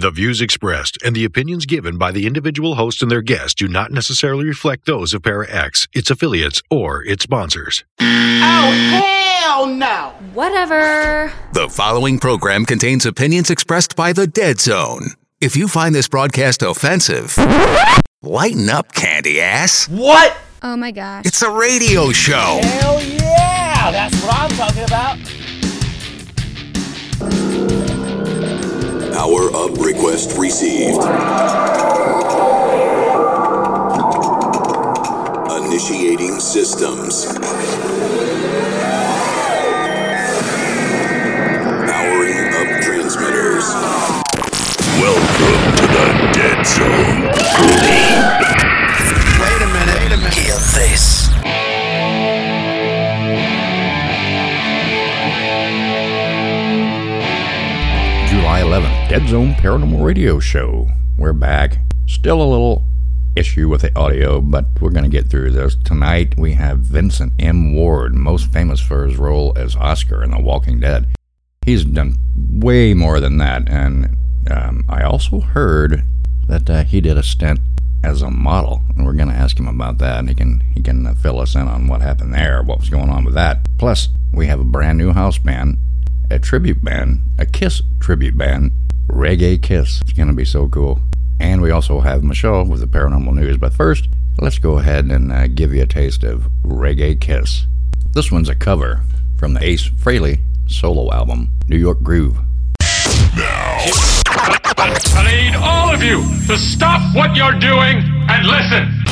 The views expressed and the opinions given by the individual host and their guests do not necessarily reflect those of Para X, its affiliates, or its sponsors. Oh, hell no! Whatever. The following program contains opinions expressed by the Dead Zone. If you find this broadcast offensive, lighten up, candy ass. What? Oh my gosh. It's a radio show. Hell yeah! That's what I'm talking about. Power up request received. Initiating systems. Powering up transmitters. Welcome to the Dead Zone. Wait a minute. Wait a minute. Hear this. 11th, Dead Zone Paranormal Radio Show. We're back. Still a little issue with the audio, but we're going to get through this. Tonight we have Vincent M. Ward, most famous for his role as Oscar in The Walking Dead. He's done way more than that, and um, I also heard that uh, he did a stint as a model, and we're going to ask him about that, and he can he can uh, fill us in on what happened there, what was going on with that. Plus, we have a brand new house band a tribute band, a Kiss tribute band, Reggae Kiss. It's going to be so cool. And we also have Michelle with the paranormal news. But first, let's go ahead and uh, give you a taste of Reggae Kiss. This one's a cover from the Ace Frehley solo album, New York Groove. Now. I need all of you to stop what you're doing and listen.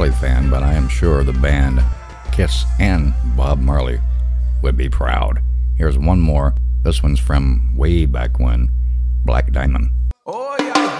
Marley fan, but I am sure the band Kiss and Bob Marley would be proud. Here's one more. This one's from way back when Black Diamond. Oh yeah.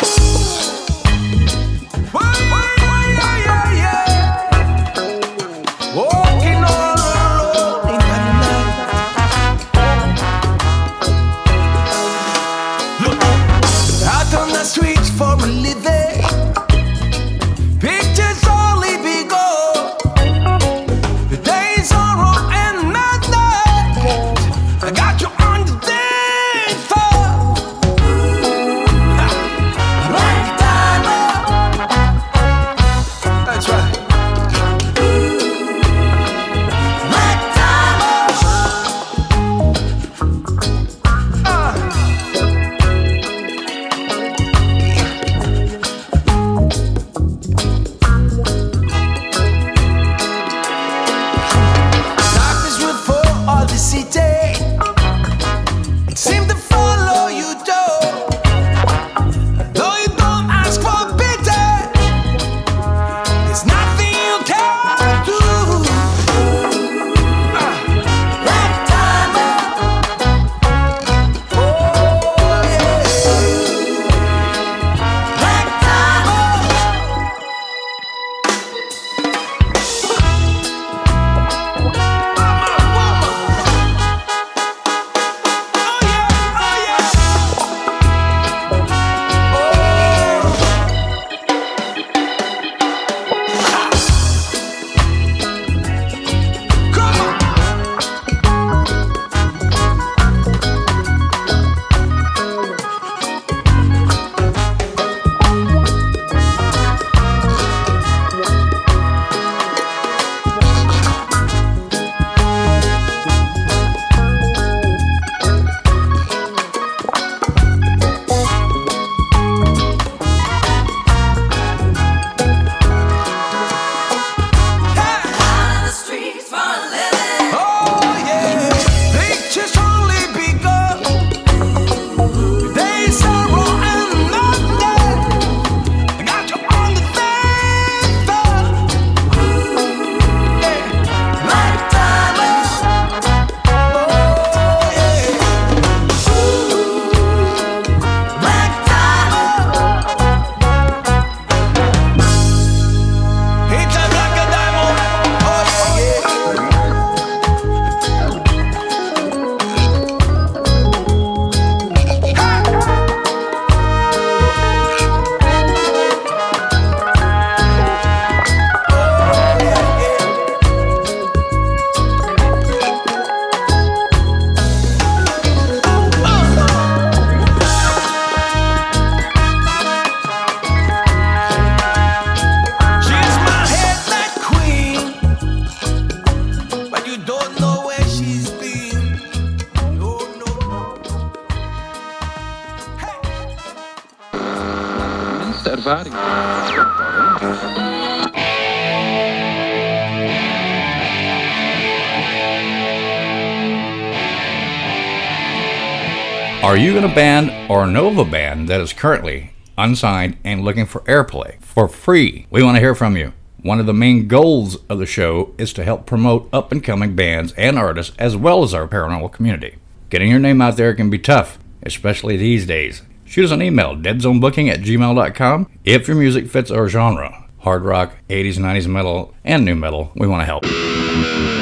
Are you in a band or know of a band that is currently unsigned and looking for airplay for free? We want to hear from you. One of the main goals of the show is to help promote up and coming bands and artists as well as our paranormal community. Getting your name out there can be tough, especially these days. Shoot us an email, deadzonebooking at gmail.com. If your music fits our genre, hard rock, 80s, 90s metal, and new metal, we want to help.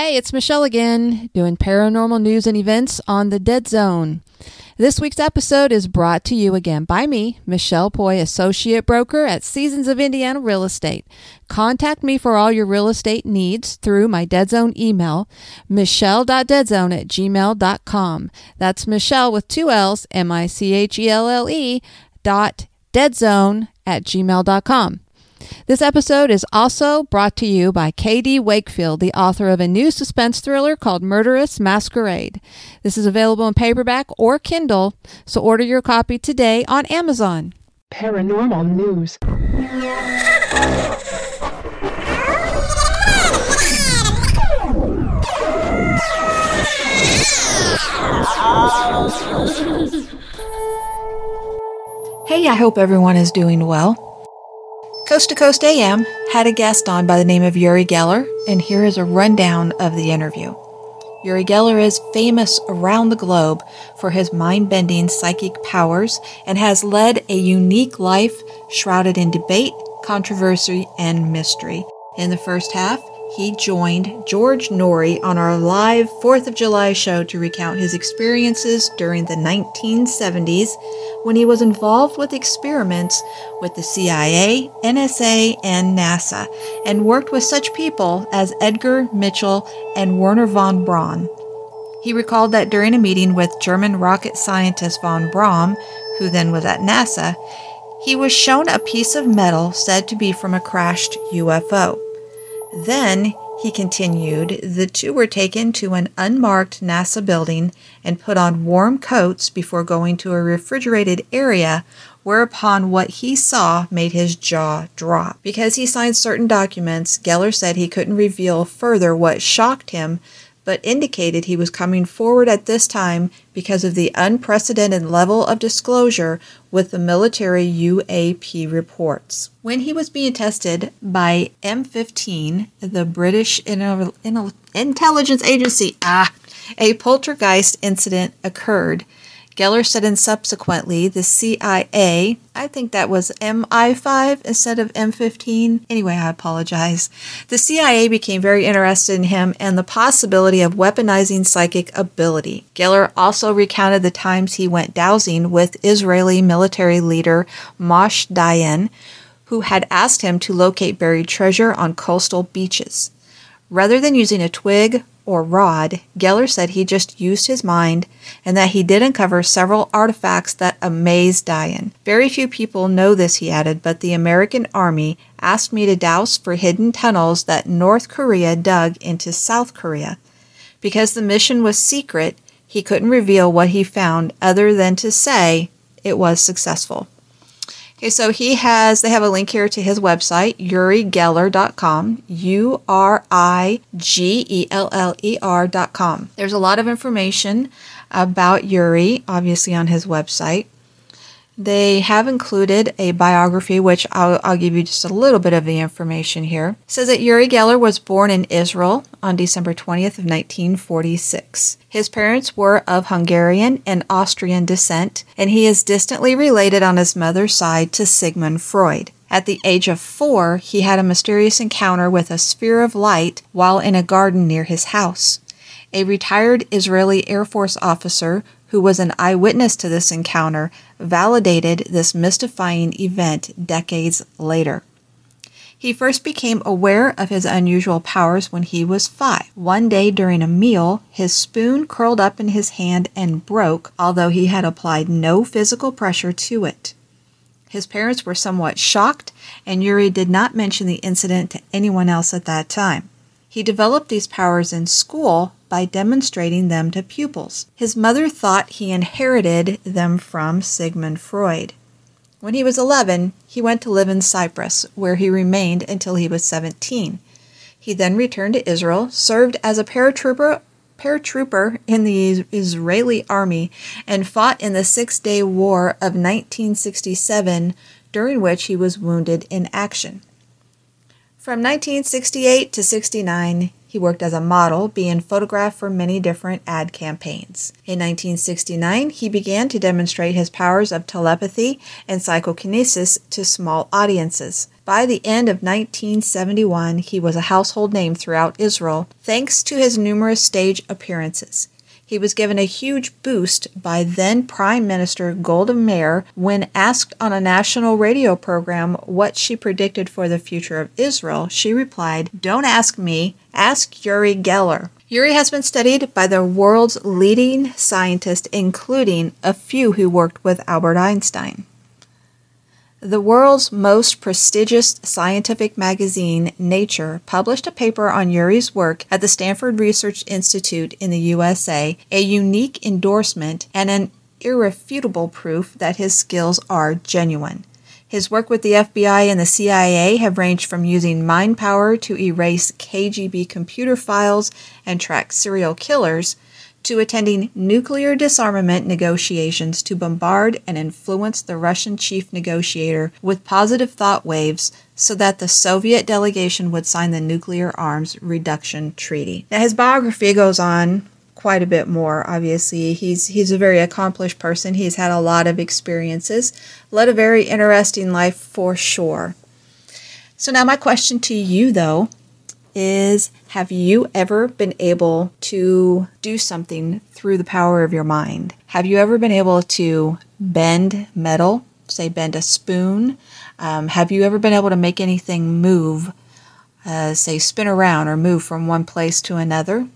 Hey, it's Michelle again, doing paranormal news and events on the Dead Zone. This week's episode is brought to you again by me, Michelle Poi, Associate Broker at Seasons of Indiana Real Estate. Contact me for all your real estate needs through my Dead Zone email, michelle.deadzone at gmail.com. That's Michelle with two L's, M I C H E L L E, dot deadzone at gmail.com. This episode is also brought to you by K.D. Wakefield, the author of a new suspense thriller called Murderous Masquerade. This is available in paperback or Kindle, so order your copy today on Amazon. Paranormal News. Hey, I hope everyone is doing well. Coast to Coast AM had a guest on by the name of Uri Geller, and here is a rundown of the interview. Uri Geller is famous around the globe for his mind bending psychic powers and has led a unique life shrouded in debate, controversy, and mystery. In the first half, he joined George Noory on our live 4th of July show to recount his experiences during the 1970s when he was involved with experiments with the CIA, NSA, and NASA, and worked with such people as Edgar Mitchell and Wernher von Braun. He recalled that during a meeting with German rocket scientist von Braun, who then was at NASA, he was shown a piece of metal said to be from a crashed UFO. Then, he continued, the two were taken to an unmarked NASA building and put on warm coats before going to a refrigerated area, whereupon what he saw made his jaw drop. Because he signed certain documents, Geller said he couldn't reveal further what shocked him, but indicated he was coming forward at this time because of the unprecedented level of disclosure with the military UAP reports. When he was being tested by M15, the British Intelligence Agency, ah, a poltergeist incident occurred. Geller said in subsequently the CIA, I think that was MI5 instead of M15. Anyway, I apologize. The CIA became very interested in him and the possibility of weaponizing psychic ability. Geller also recounted the times he went dowsing with Israeli military leader Moshe Dayan, who had asked him to locate buried treasure on coastal beaches. Rather than using a twig or rod, Geller said he just used his mind and that he did uncover several artifacts that amazed Dayan. Very few people know this, he added, but the American Army asked me to dowse for hidden tunnels that North Korea dug into South Korea. Because the mission was secret, he couldn't reveal what he found other than to say it was successful. Okay, so he has, they have a link here to his website, urigeller.com, U R I G E L L E R.com. There's a lot of information about Uri, obviously, on his website. They have included a biography, which I'll, I'll, give you just a little bit of the information here. It says that Uri Geller was born in Israel on December 20th of 1946. His parents were of Hungarian and Austrian descent, and he is distantly related on his mother's side to Sigmund Freud. At the age of four, he had a mysterious encounter with a sphere of light while in a garden near his house. A retired Israeli Air Force officer who was an eyewitness to this encounter, validated this mystifying event decades later. He first became aware of his unusual powers when he was five. One day during a meal, his spoon curled up in his hand and broke, although he had applied no physical pressure to it. His parents were somewhat shocked, and Uri did not mention the incident to anyone else at that time. He developed these powers in school by demonstrating them to pupils. His mother thought he inherited them from Sigmund Freud. When he was 11, he went to live in Cyprus, where he remained until he was 17. He then returned to Israel, served as a paratrooper, paratrooper in the Israeli army, and fought in the Six Day War of 1967, during which he was wounded in action. From 1968 to 69, he worked as a model, being photographed for many different ad campaigns. In 1969, he began to demonstrate his powers of telepathy and psychokinesis to small audiences. By the end of 1971, he was a household name throughout Israel thanks to his numerous stage appearances. He was given a huge boost by then Prime Minister Golda Meir when asked on a national radio program what she predicted for the future of Israel. She replied, Don't ask me, ask Uri Geller. Uri has been studied by the world's leading scientists, including a few who worked with Albert Einstein. The world's most prestigious scientific magazine, Nature, published a paper on Uri's work at the Stanford Research Institute in the USA, a unique endorsement and an irrefutable proof that his skills are genuine. His work with the FBI and the CIA have ranged from using mind power to erase KGB computer files and track serial killers to attending nuclear disarmament negotiations to bombard and influence the Russian chief negotiator with positive thought waves so that the Soviet delegation would sign the Nuclear Arms Reduction Treaty. Now, his biography goes on quite a bit more obviously. He's he's a very accomplished person. He's had a lot of experiences led a very interesting life for sure. So now my question to you though is have you ever been able to do something through the power of your mind? Have you ever been able to bend metal say bend a spoon? Um, have you ever been able to make anything move uh, say spin around or move from one place to another?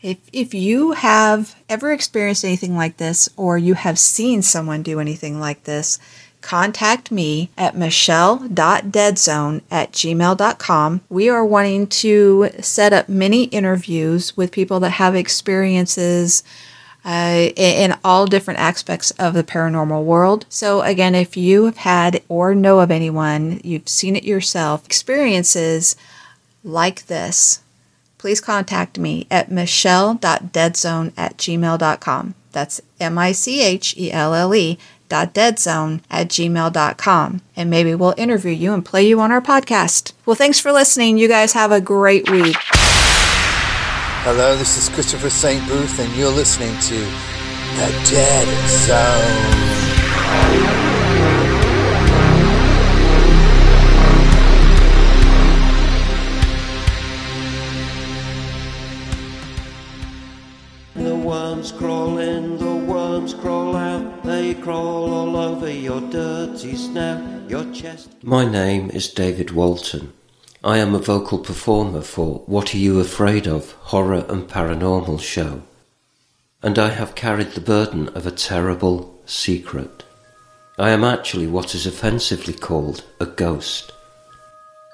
If, if you have ever experienced anything like this or you have seen someone do anything like this, contact me at michelle.deadzone at gmail.com. We are wanting to set up many interviews with people that have experiences uh, in all different aspects of the paranormal world. So, again, if you have had or know of anyone, you've seen it yourself, experiences like this, please contact me at michelle.deadzone at gmail.com. That's M I C H E L L E deadzone at gmail.com. And maybe we'll interview you and play you on our podcast. Well, thanks for listening. You guys have a great week. Hello, this is Christopher St. Booth, and you're listening to The Dead Zone. The worms crawl crawl all over your dirty snout, your chest. My name is David Walton. I am a vocal performer for What Are You Afraid of? horror and paranormal show. And I have carried the burden of a terrible secret. I am actually what is offensively called a ghost.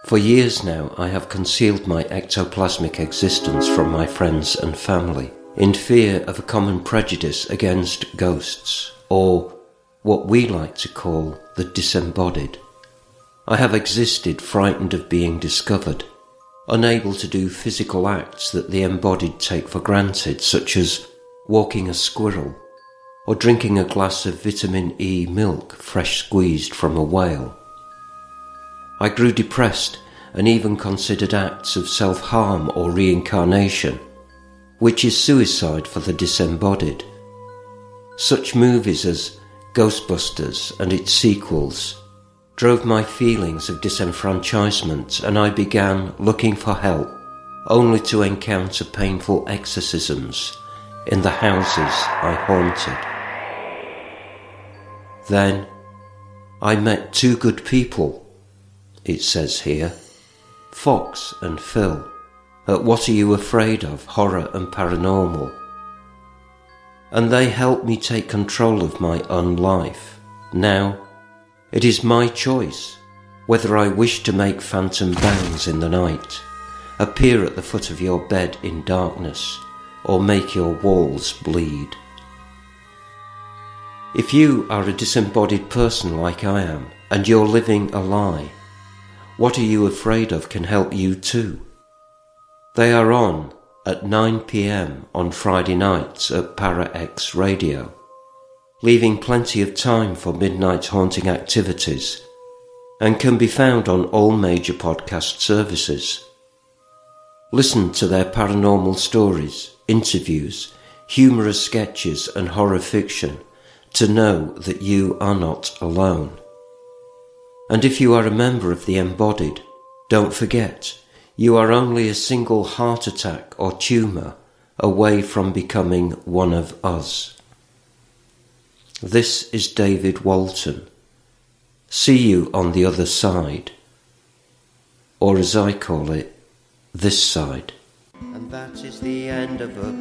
For years now, I have concealed my ectoplasmic existence from my friends and family in fear of a common prejudice against ghosts, or what we like to call the disembodied. I have existed frightened of being discovered, unable to do physical acts that the embodied take for granted, such as walking a squirrel or drinking a glass of vitamin E milk fresh squeezed from a whale. I grew depressed and even considered acts of self harm or reincarnation which is suicide for the disembodied. Such movies as Ghostbusters and its sequels drove my feelings of disenfranchisement, and I began looking for help, only to encounter painful exorcisms in the houses I haunted. Then I met two good people, it says here Fox and Phil at What Are You Afraid of? Horror and Paranormal. And they help me take control of my own life. Now, it is my choice whether I wish to make phantom bounds in the night, appear at the foot of your bed in darkness, or make your walls bleed. If you are a disembodied person like I am, and you're living a lie, what are you afraid of can help you too. They are on at 9 pm on Friday nights at Para X Radio, leaving plenty of time for midnight haunting activities, and can be found on all major podcast services. Listen to their paranormal stories, interviews, humorous sketches, and horror fiction to know that you are not alone. And if you are a member of the embodied, don't forget you are only a single heart attack or tumour away from becoming one of us. This is David Walton. See you on the other side, or as I call it, this side. And that is the end of a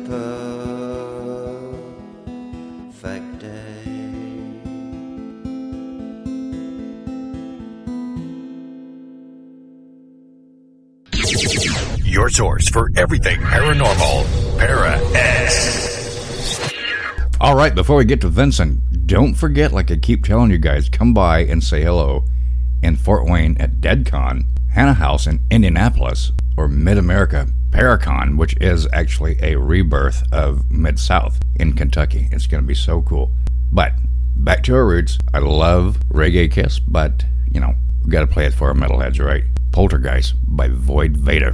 perfect day. Your source for everything paranormal. Para X. All right, before we get to Vincent, don't forget, like I keep telling you guys, come by and say hello in Fort Wayne at DeadCon, Hannah House in Indianapolis, or Mid America Paracon, which is actually a rebirth of Mid South in Kentucky. It's going to be so cool. But back to our roots. I love Reggae Kiss, but, you know, we've got to play it for our metalheads, right? Poltergeist by Void Vader.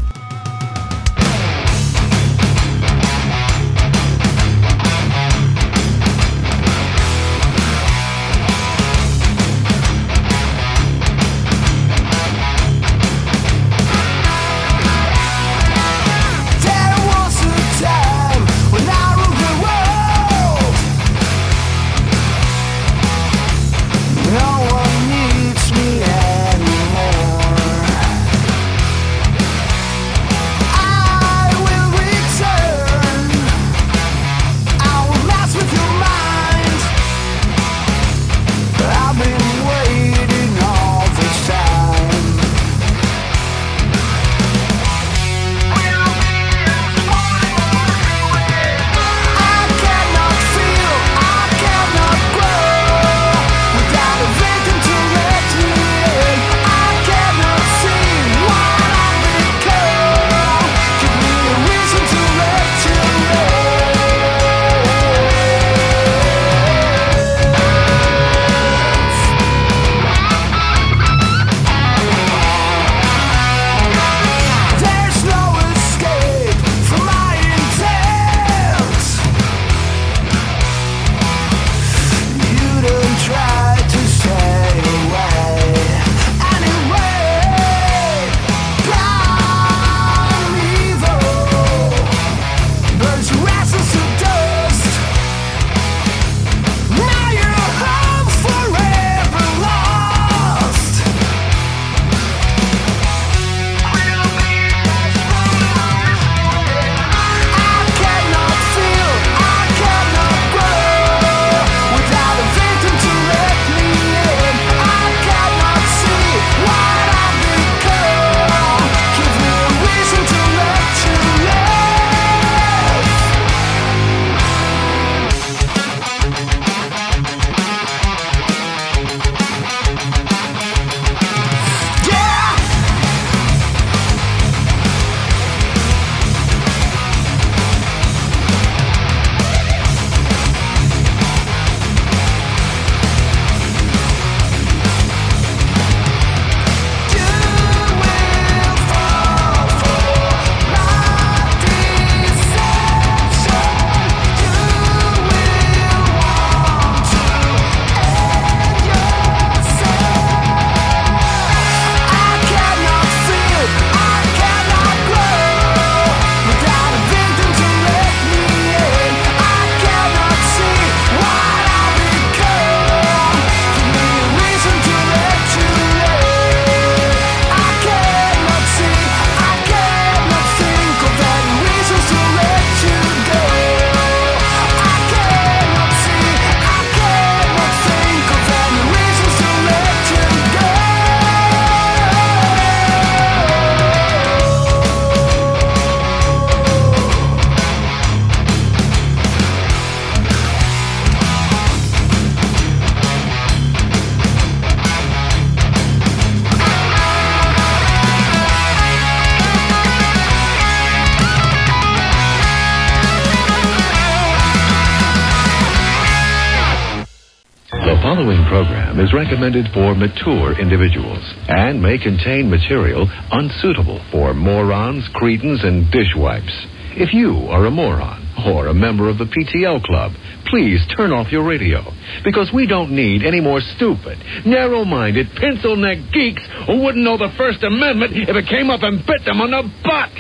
Is recommended for mature individuals and may contain material unsuitable for morons, cretins, and dishwipes. If you are a moron or a member of the PTL Club, please turn off your radio because we don't need any more stupid, narrow minded, pencil necked geeks who wouldn't know the First Amendment if it came up and bit them on the butt.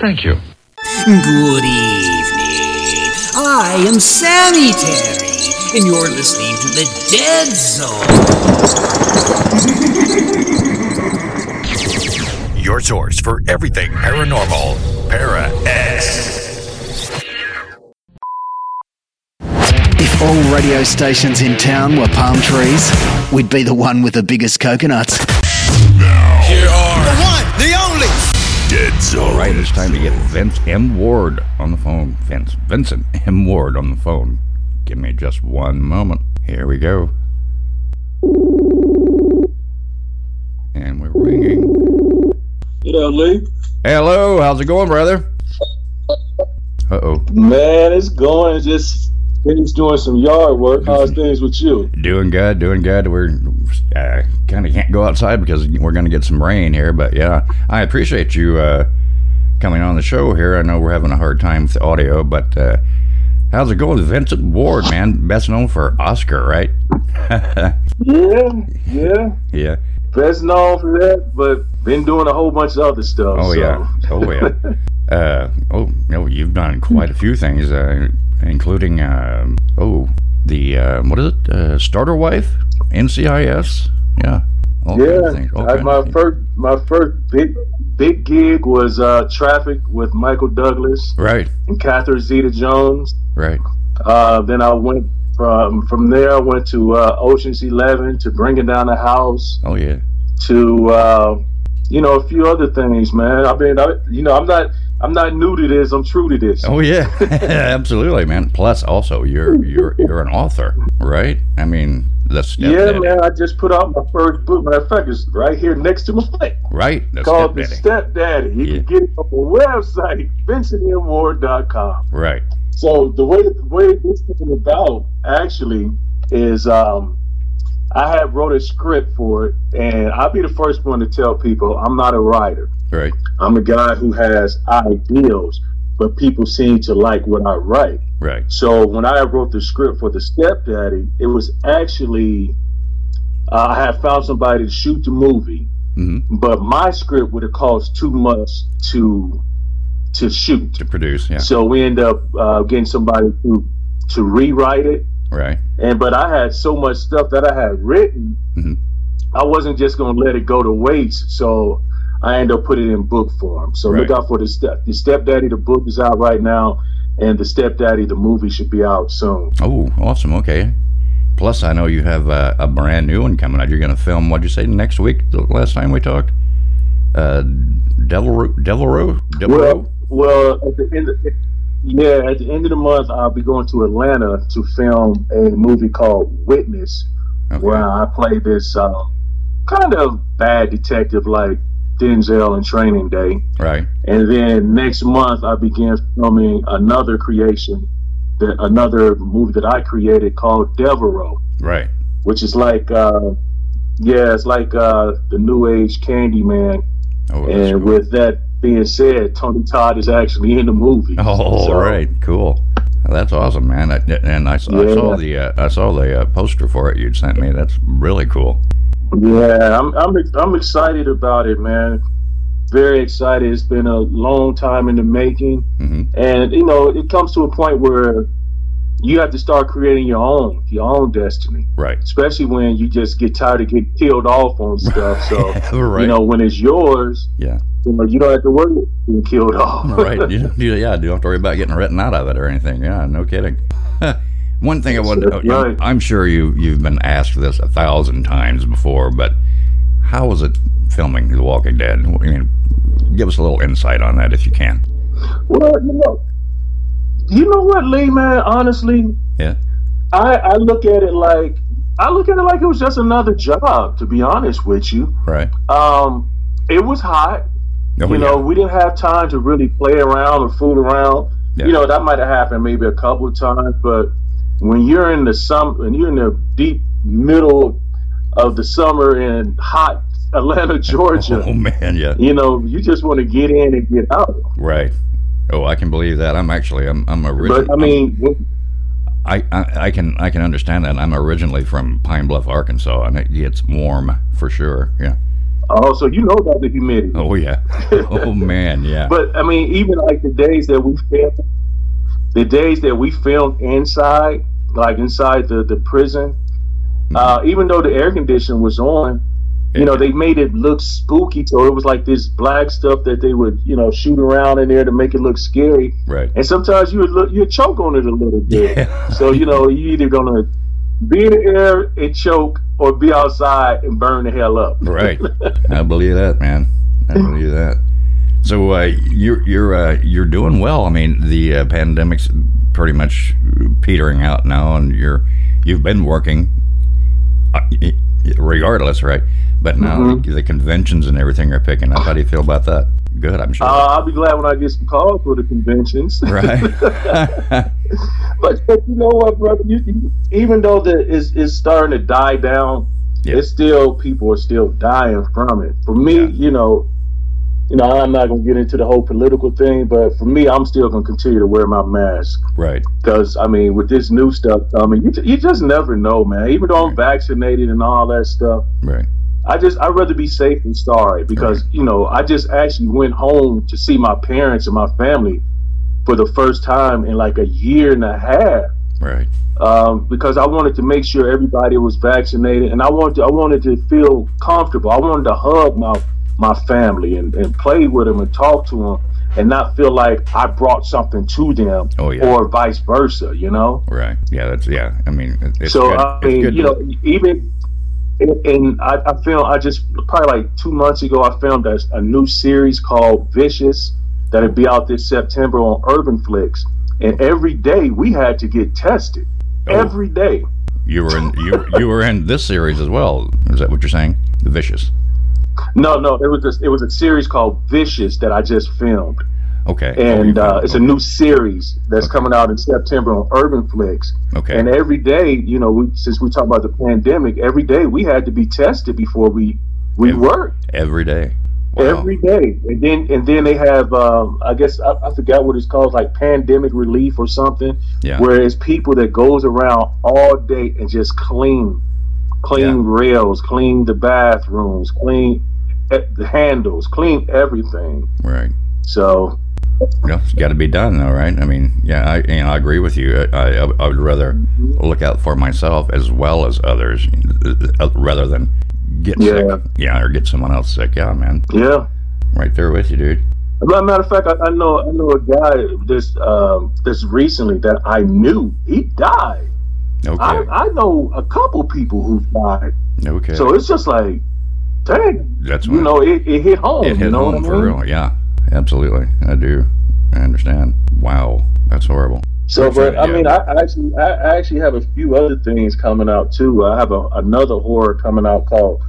Thank you. Good evening. I am Sammy Terry, and you're listening to the Dead Zone. Your source for everything paranormal, Para X. If all radio stations in town were palm trees, we'd be the one with the biggest coconuts. Now, Here are the one, the only. Dead Zone. All right, it's time to get Vince M. Ward on the phone. Vince, Vincent M. Ward on the phone. Give me just one moment. Here we go. And we're ringing. G'day, Lee. Hello, how's it going, brother? Uh oh. Man, it's going. Just finished doing some yard work. How's things with you? Doing good, doing good. We're uh, kind of can't go outside because we're going to get some rain here, but yeah, I appreciate you uh, coming on the show here. I know we're having a hard time with the audio, but uh, how's it going Vincent Ward, man? Best known for Oscar, right? Yeah, yeah. yeah. Best known for that, but been doing a whole bunch of other stuff. Oh so. yeah. Oh yeah. uh, oh no, you've done quite a few things, uh, including um oh the uh, what is it? Uh, Starter Wife, NCIS. Yeah. All yeah, things. All I- kinds my first my first big big gig was uh, Traffic with Michael Douglas Right. and Catherine Zeta-Jones. Right. Uh, then I went from from there. I went to uh, Ocean's Eleven to Bringing Down the House Oh yeah. to uh, you know a few other things, man. I mean, I, you know, I'm not I'm not new to this. I'm true to this. Oh yeah, absolutely, man. Plus, also, you're you're you're an author, right? I mean, the Yeah, man. I just put out my first book. Matter of fact, it's right here next to my plate. right? Called The stepdaddy, Stepdaddy. You can get it on the website, VincentMWard.com. right? So the way the way this came about actually is um I had wrote a script for it and I'll be the first one to tell people I'm not a writer. Right. I'm a guy who has ideals, but people seem to like what I write. Right. So when I wrote the script for the stepdaddy, it was actually uh, I had found somebody to shoot the movie, Mm-hmm. but my script would have cost too much to to shoot to produce. Yeah. So we end up uh, getting somebody to to rewrite it, Right. and but I had so much stuff that I had written, Mhm. I wasn't just gonna let it go to waste. So I end up putting it in book form. So look out for the step the stepdaddy. The book is out right now, and the stepdaddy the movie should be out soon. Oh, awesome. Okay. Plus, I know you have uh, a brand new one coming out. You're going to film. What'd you say next week? The last time we talked. Uh, Devil Ro- Devil Row. Devil Row. Well, well, at the end, of, yeah, at the end of the month, I'll be going to Atlanta to film a movie called Witness, where I play this uh, kind of bad detective like Denzel and Training Day. Right. And then next month, I begin filming another creation, that another movie that I created called Devereaux, Right. which is like, uh, yeah, it's like uh, the New Age Candyman. Oh, and with that being said, Tony Todd is actually in the movie. Oh, So, right, cool. That's awesome, man. I, and I, saw- I saw the uh, I saw the uh, poster for it you'd sent me. That's really cool. Yeah, I'm, I'm I'm excited about it, man. Very excited. It's been a long time in the making, hmm and you know, it comes to a point where you have to start creating your own your own destiny. Right. Especially when you just get tired of getting killed off on stuff. So Right. you know, when it's yours, Yeah. you know, you don't have to worry about being killed off. right. You, you, yeah, you don't have to worry about getting written out of it or anything. Yeah, no kidding. One thing I to, right. I'm sure you you've been asked this a thousand times before, but how was it filming The Walking Dead? I mean, give us a little insight on that if you can. Well, you know, you know what, Lee, man. Honestly, Yeah. I, I look at it like I look at it like it was just another job. To be honest with you, Right. um, it was hot. Oh, you know, we didn't have time to really play around or fool around. Yeah. You know, that might have happened maybe a couple of times, but when you're in the sum, when you're in the deep middle of the summer in hot Atlanta, Georgia, Oh man, yeah. you know, you just want to get in and get out. Right. Oh, I can believe that. I'm actually I'm I'm originally. But I mean, when- I, I I can I can understand that. I'm originally from Pine Bluff, Arkansas, and it gets warm for sure. Yeah. oh, so you know about the humidity. Oh yeah. oh man, yeah. But I mean, even like the days that we filmed, the days that we filmed inside, like inside the the prison, uh, even though the air conditioning was on, you know, they made it look spooky. So it was like this black stuff that they would, you know, shoot around in there to make it look scary. Right. And sometimes you would look, you choke on it a little bit. Yeah. So you know, you either gonna be in the air and choke, or be outside and burn the hell up. Right. I believe that, man. I believe that. So uh, you're you're uh, you're doing well. I mean, the uh, pandemic's pretty much petering out now, and you're you've been working, uh, regardless, right? But now Mhm. the conventions and everything are picking up. How do you feel about that? Good, I'm sure. Uh, I'll be glad when I get some calls for the conventions. Right. but, but you know what, brother? You, you, even though the it's, it's starting to die down, it's still people are still dying from it. For me, you know, you know, I'm not gonna get into the whole political thing, but for me, I'm still gonna continue to wear my mask. Right. Because I mean, with this new stuff coming, you, you just never know, man. Even though I'm vaccinated and all that stuff, Right. I just I'd rather be safe than sorry because you know I just actually went home to see my parents and my family for the first time in like a year and a half Right. um, because I wanted to make sure everybody was vaccinated and I wanted to, I wanted to feel comfortable. I wanted to hug my my family and, and play with them and talk to them and not feel like I brought something to them Oh, yeah. or vice versa. You know. Right. Yeah. That's yeah. I mean, it's so good. I mean, you to- know, even and, I, I filmed. I just probably like two months ago, I filmed a, a new series called Vicious that'll be out this September on Urbanflix. And every day we had to get tested. Oh. Every day. you were in you you were in this series as well. Is that what you're saying? The Vicious. No, no, it was a, it was a series called Vicious that I just filmed. Okay. and uh, it's a new series that's coming out in September on Urbanflix. Okay. And every day, you know, we, since we talk about the pandemic, every day we had to be tested before we we worked Every day. every day. And then and then they have, um, I guess I, I forgot what it's called, like pandemic relief or something. Yeah. Where it's people that goes around all day and just clean, clean rails, clean the bathrooms, clean eh, the handles, clean everything. Right. So Yeah, it's got to be done, though, right? I mean, yeah, I you know, I agree with you. I, I, I would rather look out for myself as well as others, uh, rather than get Yeah. sick. Yeah, or get someone else sick. Yeah, man. Yeah. Right there with you, dude. As a matter of fact, I, I know I know a guy this um, this recently that I knew he died. Okay. I, I know a couple people who've died. Okay. So it's just like, dang, That's you know, it, it hit home. it hit you know home what I for mean? real. Yeah, absolutely. I do. I understand. Wow, that's horrible. So, but I mean, I I actually I I actually have a few other things coming out too. I have a, another horror coming out called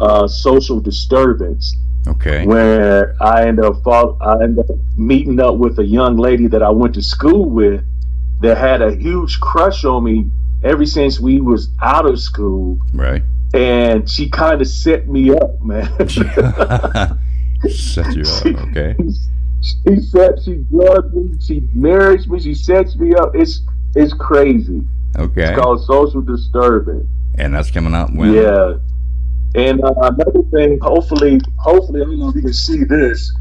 uh, Social Disturbance. Okay. where I end up fall, I end up meeting up with a young lady that I went to school with that had a huge crush on me ever since we was out of school, Right. and she kind of set me up, man. Set you up. Okay. she set, she drugged me, she marries me, she sets me up. It's it's crazy. Okay. It's called social disturbance. And that's coming out when? Yeah. And uh, another thing, hopefully, hopefully, I don't know if you can see this.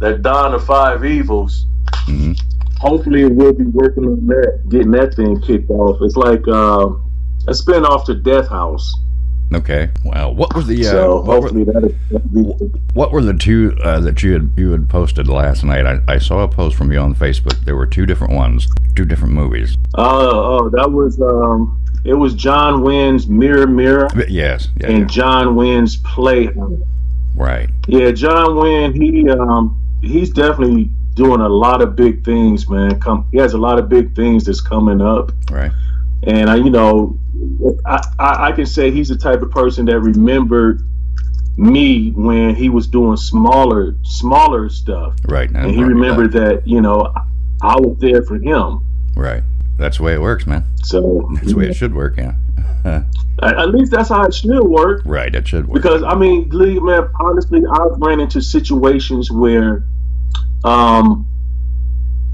That Dawn of Five Evils. Mm-hmm. Hopefully, we'll be working on that, getting that thing kicked off. It's like um, a spin off to Death House. Okay. Wow. What were the uh, so what, were, hopefully that'll, that'll be what were the two uh, that you had you had posted last night? I, I saw a post from you on Facebook. There were two different ones, two different movies. Oh, oh, that was um, it was John Wynn's Mirror Mirror Yes. Yeah. and John Wynn's Play. Right. Yeah, John Wynn, he um he's definitely doing a lot of big things, man. Come, he has a lot of big things that's coming up, Right. and I, you know, I, I I can say he's the type of person that remembered me when he was doing smaller smaller stuff, Right. and he remembered that you know I was there for him. Right. That's the way it works, man. So That's the way it should work. Yeah. At, at least that's how it should work. right. It should work. Because I mean, Lee, man, honestly, I've ran into situations where um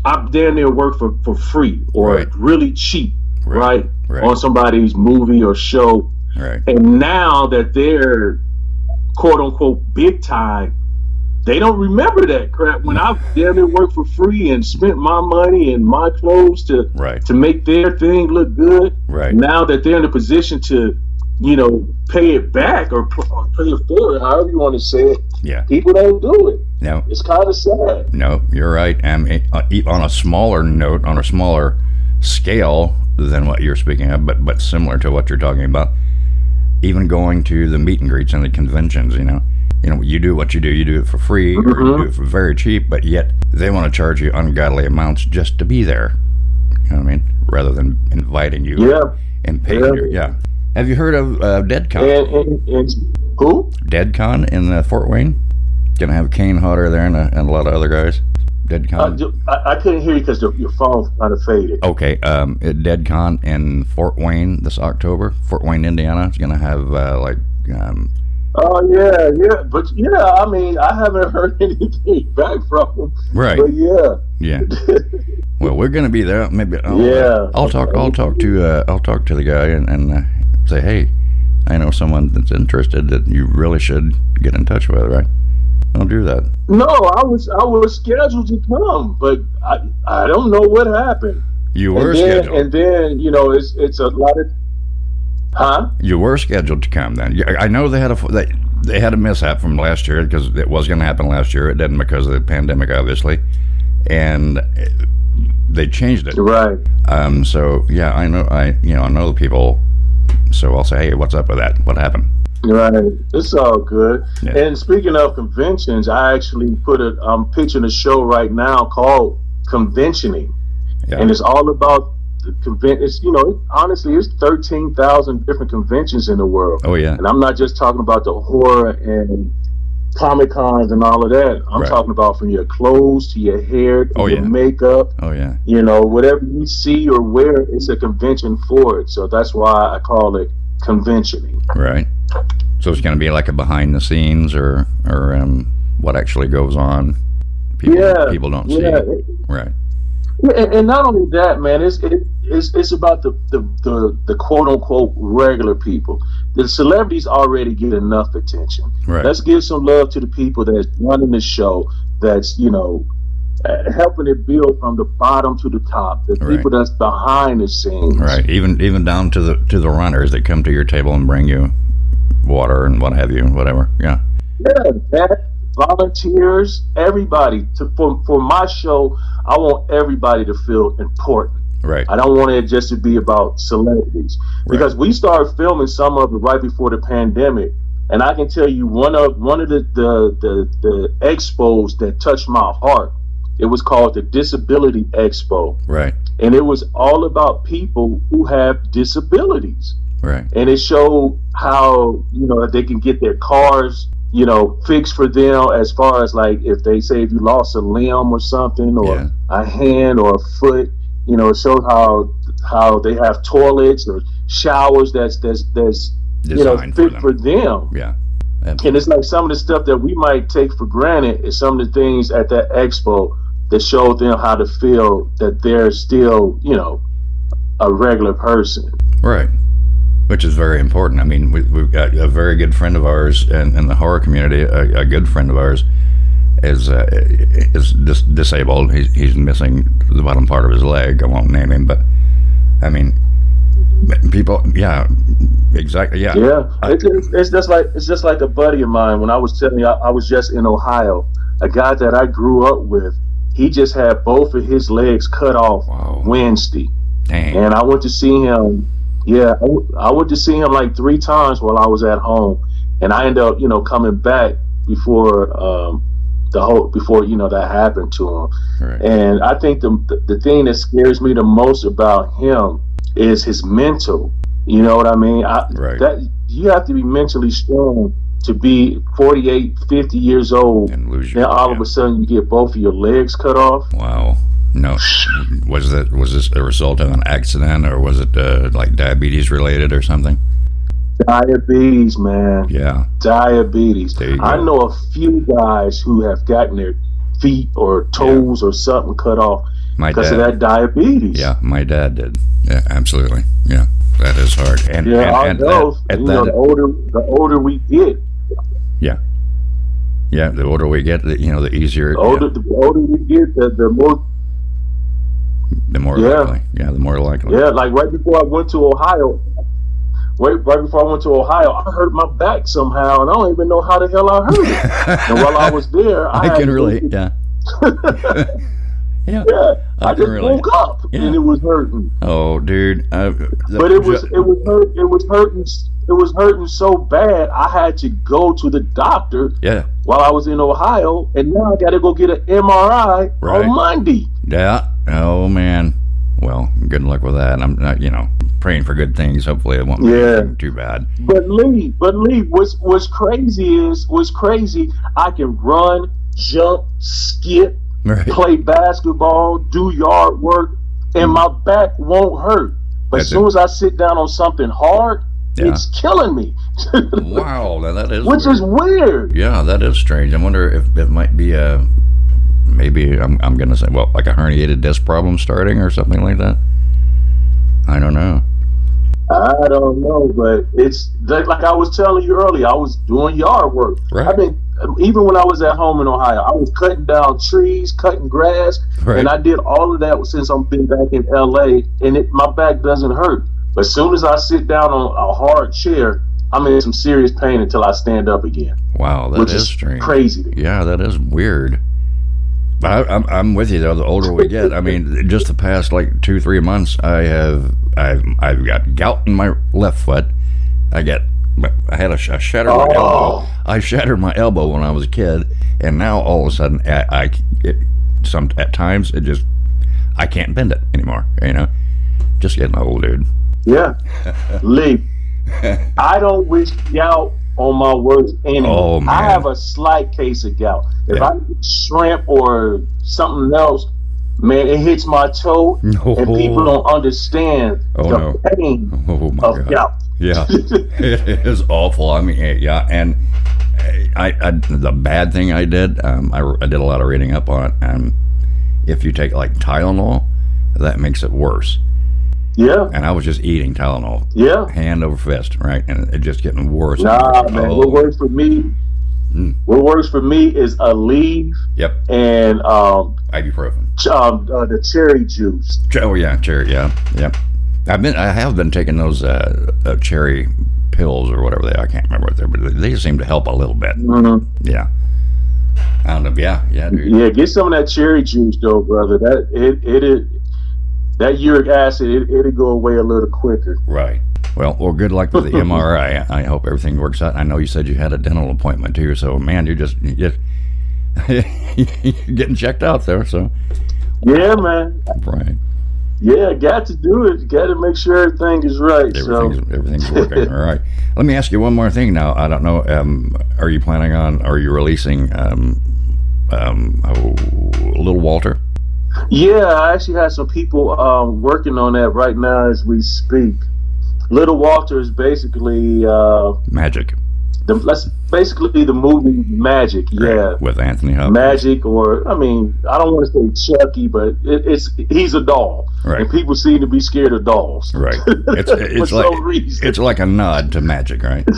I'm down there work for, for free or Right. really cheap, right. Right. On somebody's movie or show. Right. And now that they're quote unquote big time, they don't remember that crap. When I've down there worked for free and spent my money and my clothes to Right. to make their thing look good. Right. Now that they're in a position to, you know, pay it back or, or pay it forward, however you want to say it, Yeah. people don't do it. No. It's kind of sad. No, you're right. And uh, on a smaller note, on a smaller scale than what you're speaking of, but but similar to what you're talking about, even going to the meet and greets and the conventions, you know, you know, you do what you do, you do it for free or you Mhm. do it for very cheap, but yet they want to charge you ungodly amounts just to be there. You know what I mean? Rather than inviting you Yeah. and paying Yeah. your yeah. Have you heard of uh, DeadCon? And, and, and who? DeadCon in uh, Fort Wayne? Gonna have Kane Hodder there and a, and a lot of other guys. Dead Uh. I, I couldn't hear you because your phone kind of faded. Okay, um, at Dead Con in Fort Wayne this October. Fort Wayne, Indiana. It's gonna have uh, like um, Oh yeah, yeah, but yeah, I mean, I haven't heard anything back from them. Right. But yeah, yeah. well, we're gonna be there. Maybe. I'll, Yeah. I'll talk. I'll talk to. Uh, I'll talk to the guy and, and uh, say, hey, I know someone that's interested that you really should get in touch with. Right. Don't do that. no, I was I was scheduled to come, but I I don't know what happened. You were and then, scheduled. and then you know it's it's a lot of, huh? You were scheduled to come then. I know they had a they, they had a mishap from last year because it was going to happen last year. It didn't because of the pandemic, obviously, and eh, they changed it. Right. Um. So yeah, I know. I you know I know the people. So I'll say, hey, what's up with that? What happened? Right, it's all good. And speaking of conventions, I actually put a I'm pitching a show right now called Conventioning, Yeah. and it's all about the convent. It's you know honestly, it's thirteen thousand different conventions in the world. Oh yeah. And I'm not just talking about the horror and comic cons and all of that. I'm Right. talking about from your clothes to your hair to Oh, your yeah. makeup. Oh yeah. You know, whatever you see or wear, it's a convention for it. So that's why I call it conventioning. Right. So it's going to be like a behind the scenes or or um what actually goes on. People Yeah, people don't yeah. It. Right. And, and not only that, man, it's it, it's it's about the, the the the quote unquote regular people. The celebrities already get enough attention. Right. Let's give some love to the people that's running the show. That's you know uh, helping it build from the bottom to the top. The Right. people that's behind the scenes. Right. Even even down to the to the runners that come to your table and bring you water and what have you, whatever. Yeah. Yeah, that volunteers, everybody. To for for my show, I want everybody to feel important. Right. I don't want it just to be about celebrities because we started filming some of it right before the pandemic, and I can tell you one of one of the the the, the expos that touched my heart. It was called the Disability Expo, Right. and it was all about people who have disabilities Right. and it showed how you know they can get their cars you know fixed for them as far as like if they say if you lost a limb or something or a hand or a foot you know it showed how how they have toilets or showers that's that's that's you know Designed for fit for them Yeah. and it's like some of the stuff that we might take for granted is some of the things at that expo that showed them how to feel that they're still you know a regular person Right. Which is very important. I mean, we, we've got a very good friend of ours in, in the horror community. A, a good friend of ours is uh, is dis- disabled. He's, he's missing the bottom part of his leg. I won't name him, but I mean, people. Yeah, exactly. Yeah. Yeah, it's, it's, it's just like it's just like a buddy of mine. When I was telling you, I, I was just in Ohio. A guy that I grew up with, he just had both of his legs cut off Wednesday, Dang. and I went to see him. Yeah, I, w- I went to see him like three times while I was at home, and I ended up, you know, coming back before um, the whole before you know that happened to him. Right. And I think the the thing that scares me the most about him is his mental. You know what I mean? I, Right. That you have to be mentally strong to be 48, 50 years old. And lose Then all of a sudden you get both of your legs cut off. Wow. No. Was that was this a result of an accident or was it uh, like diabetes related or something? Diabetes, man. Yeah. Diabetes. I know a few guys who have gotten their feet or toes or something cut off My because of that diabetes. Yeah, my dad did. Yeah, absolutely. Yeah, that is hard. And yeah, and, and know. at, you at know, the older the older we get, yeah, yeah. The older we get, the, you know, the easier, the older the older we get, the, the more the more Yeah. likely. Yeah, the more likely. Yeah, like right before I went to Ohio, right, right before I went to Ohio, I hurt my back somehow, and I don't even know how the hell I hurt it. and while I was there, I, I can relate. Yeah. yeah. Yeah, I I, can just relate. woke up and it was hurting. Oh, dude. The- But it was it was hurt. It was hurting. It was hurting so bad. I had to go to the doctor Yeah. while I was in Ohio, and now I got to go get an MRI Right. on Monday. Yeah. Oh man. Well, good luck with that. I'm not. You know, praying for good things. Hopefully, it won't be Yeah. too bad. But Lee, but Lee, what's what's crazy is what's crazy. I can run, jump, skip, Right. play basketball, do yard work, and my back won't hurt. But That's as soon it. as I sit down on something hard, Yeah. it's killing me. Wow, that is Which weird. is weird. Yeah, that is strange. I wonder if it might be a maybe I'm I'm gonna say well like a herniated disc problem starting or something like that. I don't know. I don't know, but it's like, like I was telling you earlier. I was doing yard work. Right. I've been even when I was at home in Ohio. I was cutting down trees, cutting grass, Right. and I did all of that since I've been back in LA. And it, my back doesn't hurt. But as soon as I sit down on a hard chair, I'm in some serious pain until I stand up again. Wow, that Which is is strange. crazy. Yeah, that is weird. I, I'm I'm with you though. The older we get, I mean, just the past like two three months, I have I've I've got gout in my left foot. I got I had a, I shattered my Oh. elbow. I shattered my elbow when I was a kid, and now all of a sudden, I, I it, some at times it just I can't bend it anymore. You know, just getting old, dude. Yeah, Lee. I don't wish gout on my worst enemy. Oh. I have a slight case of gout. If Yeah. I get shrimp or something else, man, it hits my toe, No. and people don't understand Oh, the no. pain Oh my of god. gout. Yeah, it is awful. I mean, eh, yeah, and I, I the bad thing I did, um, I, I did a lot of reading up on it, and if you take like Tylenol, that makes it worse. Yeah, And I was just eating Tylenol, yeah. hand over fist, right, and it just getting worse. Nah, worse. man. Oh, What works for me? Mm. What works for me is Aleve Yep, and um, ibuprofen. um uh, the cherry juice. Oh yeah, cherry. Yeah, yep. I've been, I have been taking those uh, uh, cherry pills or whatever they. Are, I can't remember what they're, but they seem to help a little bit. Mhm. Yeah. I don't know. Yeah, yeah, dude. Yeah, get some of that cherry juice though, brother. That it it, it that uric acid it, it'll go away a little quicker. Right. Well, well, good luck with the MRI. I hope everything works out. I know you said you had a dental appointment too, so man, you're just you just you're getting checked out there. So Yeah, man. right, Yeah, got to do it. Got to make sure everything is right. everything's so everything's working. All right. Let me ask you one more thing. Now, I don't know. Um, are you planning on? Are you releasing? Um, um, oh, little Walter. Yeah, I actually have some people um, working on that right now as we speak. Little Walter is basically uh, Magic the that's basically the movie Magic. Yeah. with Anthony Hopkins. Magic, or I mean, I don't want to say Chucky, but it, it's he's a doll, Right. and people seem to be scared of dolls. Right. It's For it's like reason. it's like a nod to Magic, right?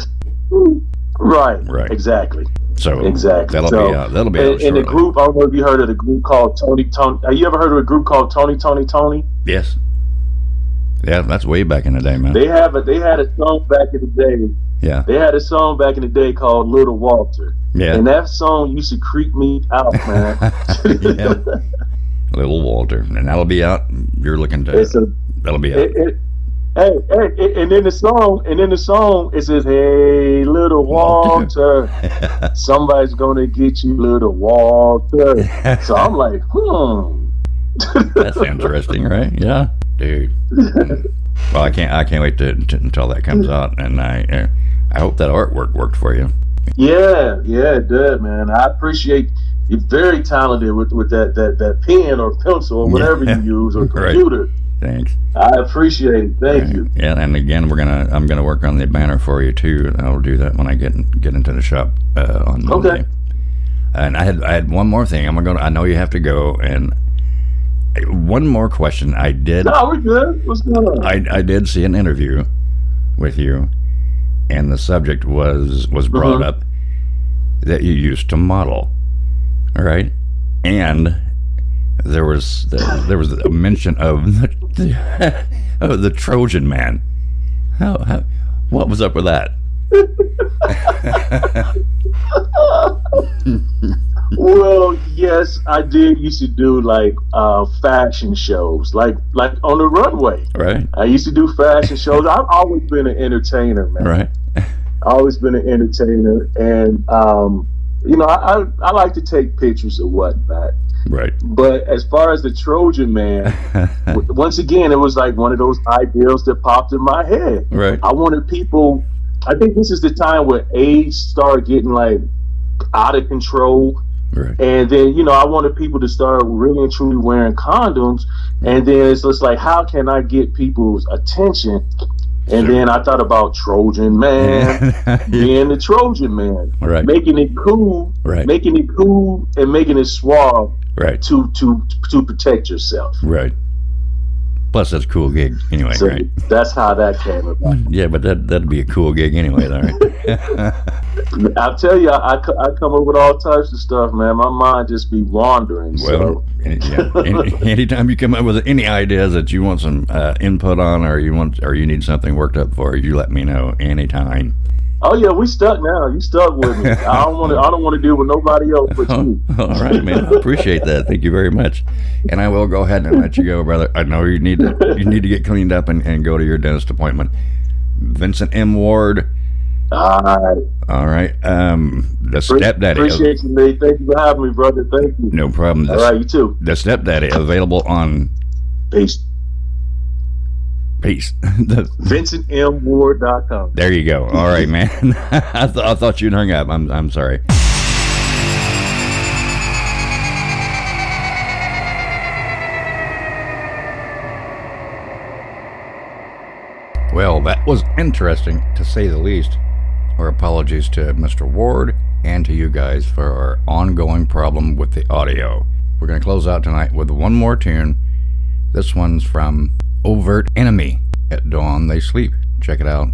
Right. Right. Exactly. So Exactly. that'll so, be out. That'll be out in, in the group. I don't know if you heard of the group called Tony Tony. Have you ever heard of a group called Tony Toni Toné? Yes. Yeah, that's way back in the day, man. They have a they had a song back in the day. yeah. They had a song back in the day called Little Walter. Yeah. And that song used to creep me out, man. yeah. Little Walter, and that'll be out. You're looking to. A- that'll be out. It- it- hey, hey, and then the song, and then the song, it says, "Hey, little Walter, somebody's gonna get you, little Walter." So I'm like, hmm. That's interesting, right? Yeah, dude. well, I can't. I can't wait to, to until that comes out, and I. Uh, I hope that artwork worked for you. Yeah, yeah, it did, man. I appreciate you're very talented with, with that, that, that pen or pencil or whatever you use or Right. Thanks. I appreciate it. Thank you. Yeah, and again, we're gonna. I'm gonna work on the banner for you too. I'll do that when I get in, get into the shop uh, on Monday. Okay. And I had I had one more thing. I'm gonna. I know you have to go. And one more question. I did. No, we're good. What's going on? I, I did see an interview with you, and the subject was was brought Mhm. up that you used to model, all right, and there was the, there was a mention of the, of the Trojan Man. How, how what was up with that? well, yes, I did used to do like uh, fashion shows, like like on the runway. Right, I used to do fashion shows. I've always been an entertainer, man. right, always been an entertainer, and um, you know, I, I I like to take pictures of whatnot. Right. But as far as the Trojan man, w- once again, it was like one of those ideals that popped in my head. Right. I wanted people. I think this is the time where AIDS started getting like out of control. Right. And then, you know, I wanted people to start really and truly wearing condoms. And then it's just like, how can I get people's attention? And then I thought about Trojan Man, being the Trojan Man, Right. making it cool, Right. making it cool, and making it suave Right. to to to protect yourself. Right. Plus, that's a cool gig anyway, So right? that's how that came about. Yeah, but that that'd be a cool gig anyway, though, right? I'll tell you, I, I I come up with all types of stuff, man. My mind just be wandering. Well, so any, yeah, any, anytime you come up with any ideas that you want some uh, input on, or you want, or you need something worked up for, you let me know anytime. Oh yeah, we stuck now. You stuck with me. I don't want to. I don't want to deal with nobody else but you. All right, man. I appreciate that. Thank you very much. And I will go ahead and let you go, brother. I know you need to you need to get cleaned up and, and go to your dentist appointment. Vincent M. Ward. All right. All right. Um, the stepdaddy. Appreciate you, Nate. Thank you for having me, brother. Thank you. No problem. The, All right, you too. The stepdaddy available on Peace. Peace. the, VincentMWard.com. there you go. All right, man. I, th- I thought you'd hung up. I'm I'm sorry. Well, that was interesting to say the least. Our apologies to Mr. Ward and to you guys for our ongoing problem with the audio. We're going to close out tonight with one more tune. This one's from Overt Enemy. At dawn they sleep. Check it out.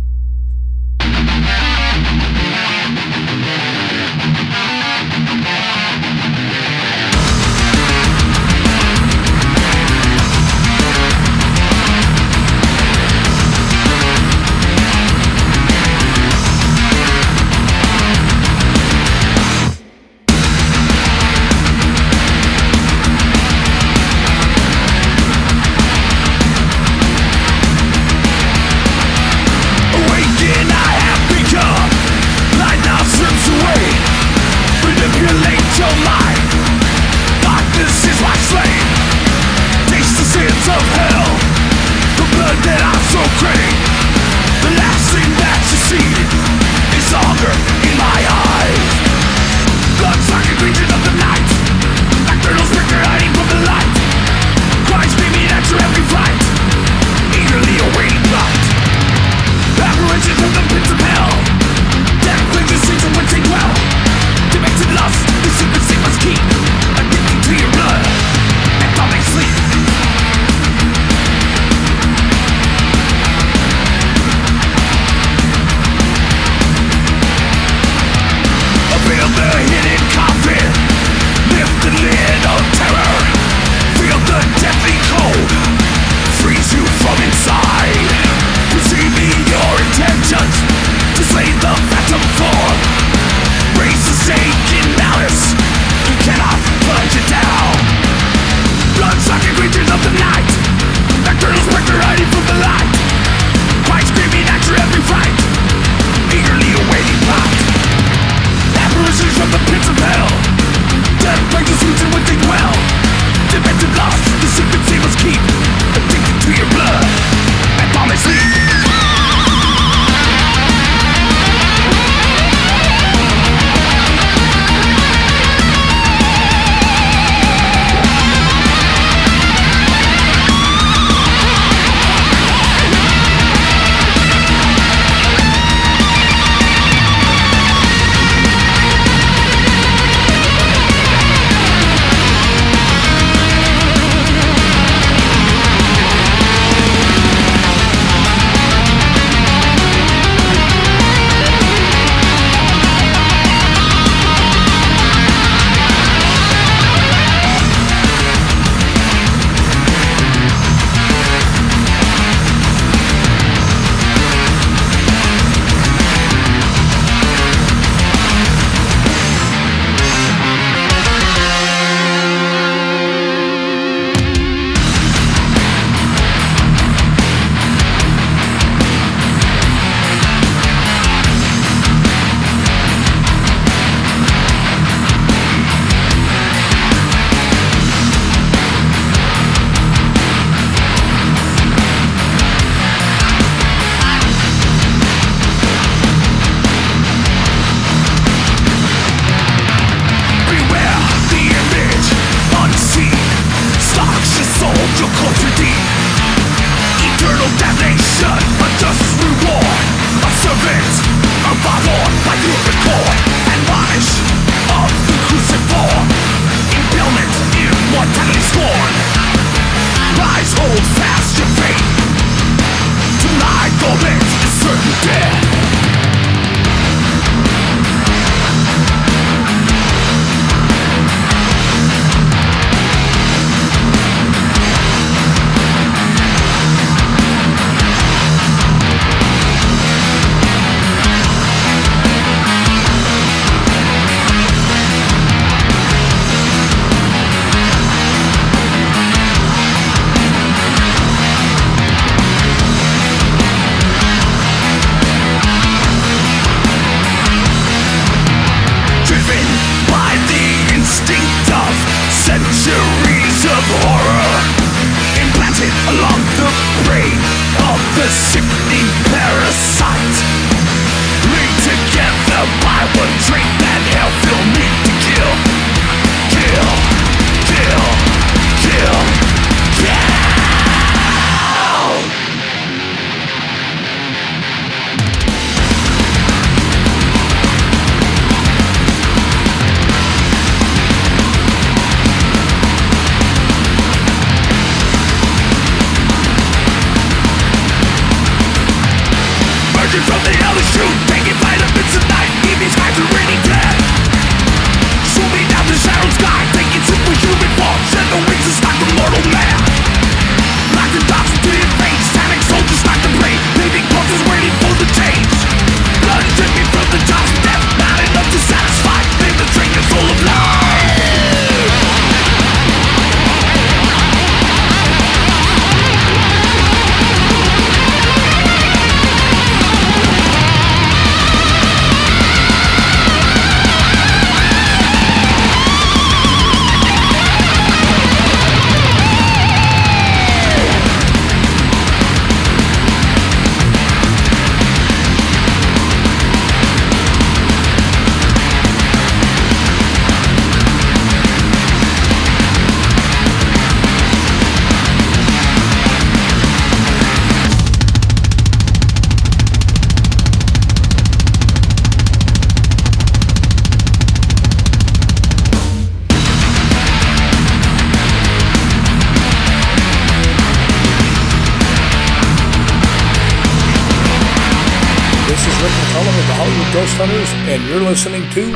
You're listening to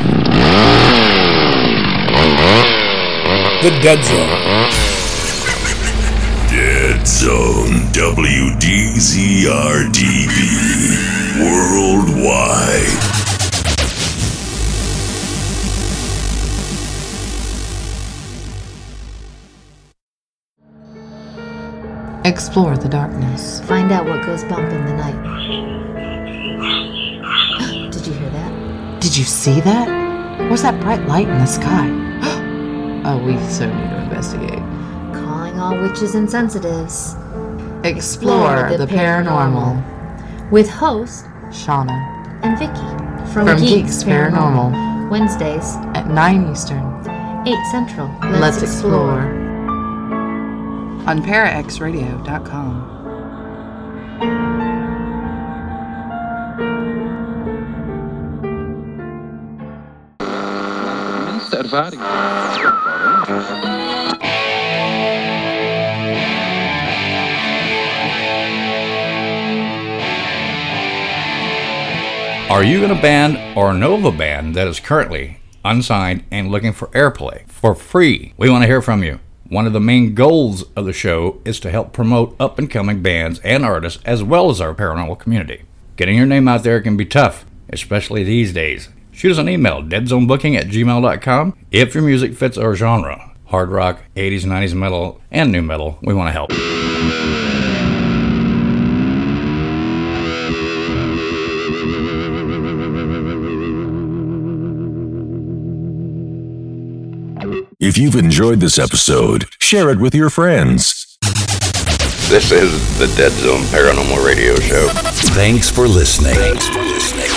The Dead Zone. Dead Zone WDZRDB Worldwide. Explore the darkness. Find out what goes bump in the night. See that? What's that bright light in the sky? oh, we so need to investigate. Calling all witches and sensitives. Explore the paranormal. With host Shauna and Vicky from, Geeks Paranormal. Wednesdays at 9 Eastern. 8 Central. Let's, explore. On paraxradio.com. ervaring. Are you in a band or know of a band that is currently unsigned and looking for airplay for free? We want to hear from you. One of the main goals of the show is to help promote up and coming bands and artists as well as our paranormal community. Getting your name out there can be tough, especially these days. Shoot us an email, deadzonebooking at gmail.com. If your music fits our genre, hard rock, 80s, 90s metal, and new metal, we want to help. If you've enjoyed this episode, share it with your friends. This is the Dead Zone Paranormal Radio Show. Thanks for listening. Thanks for listening.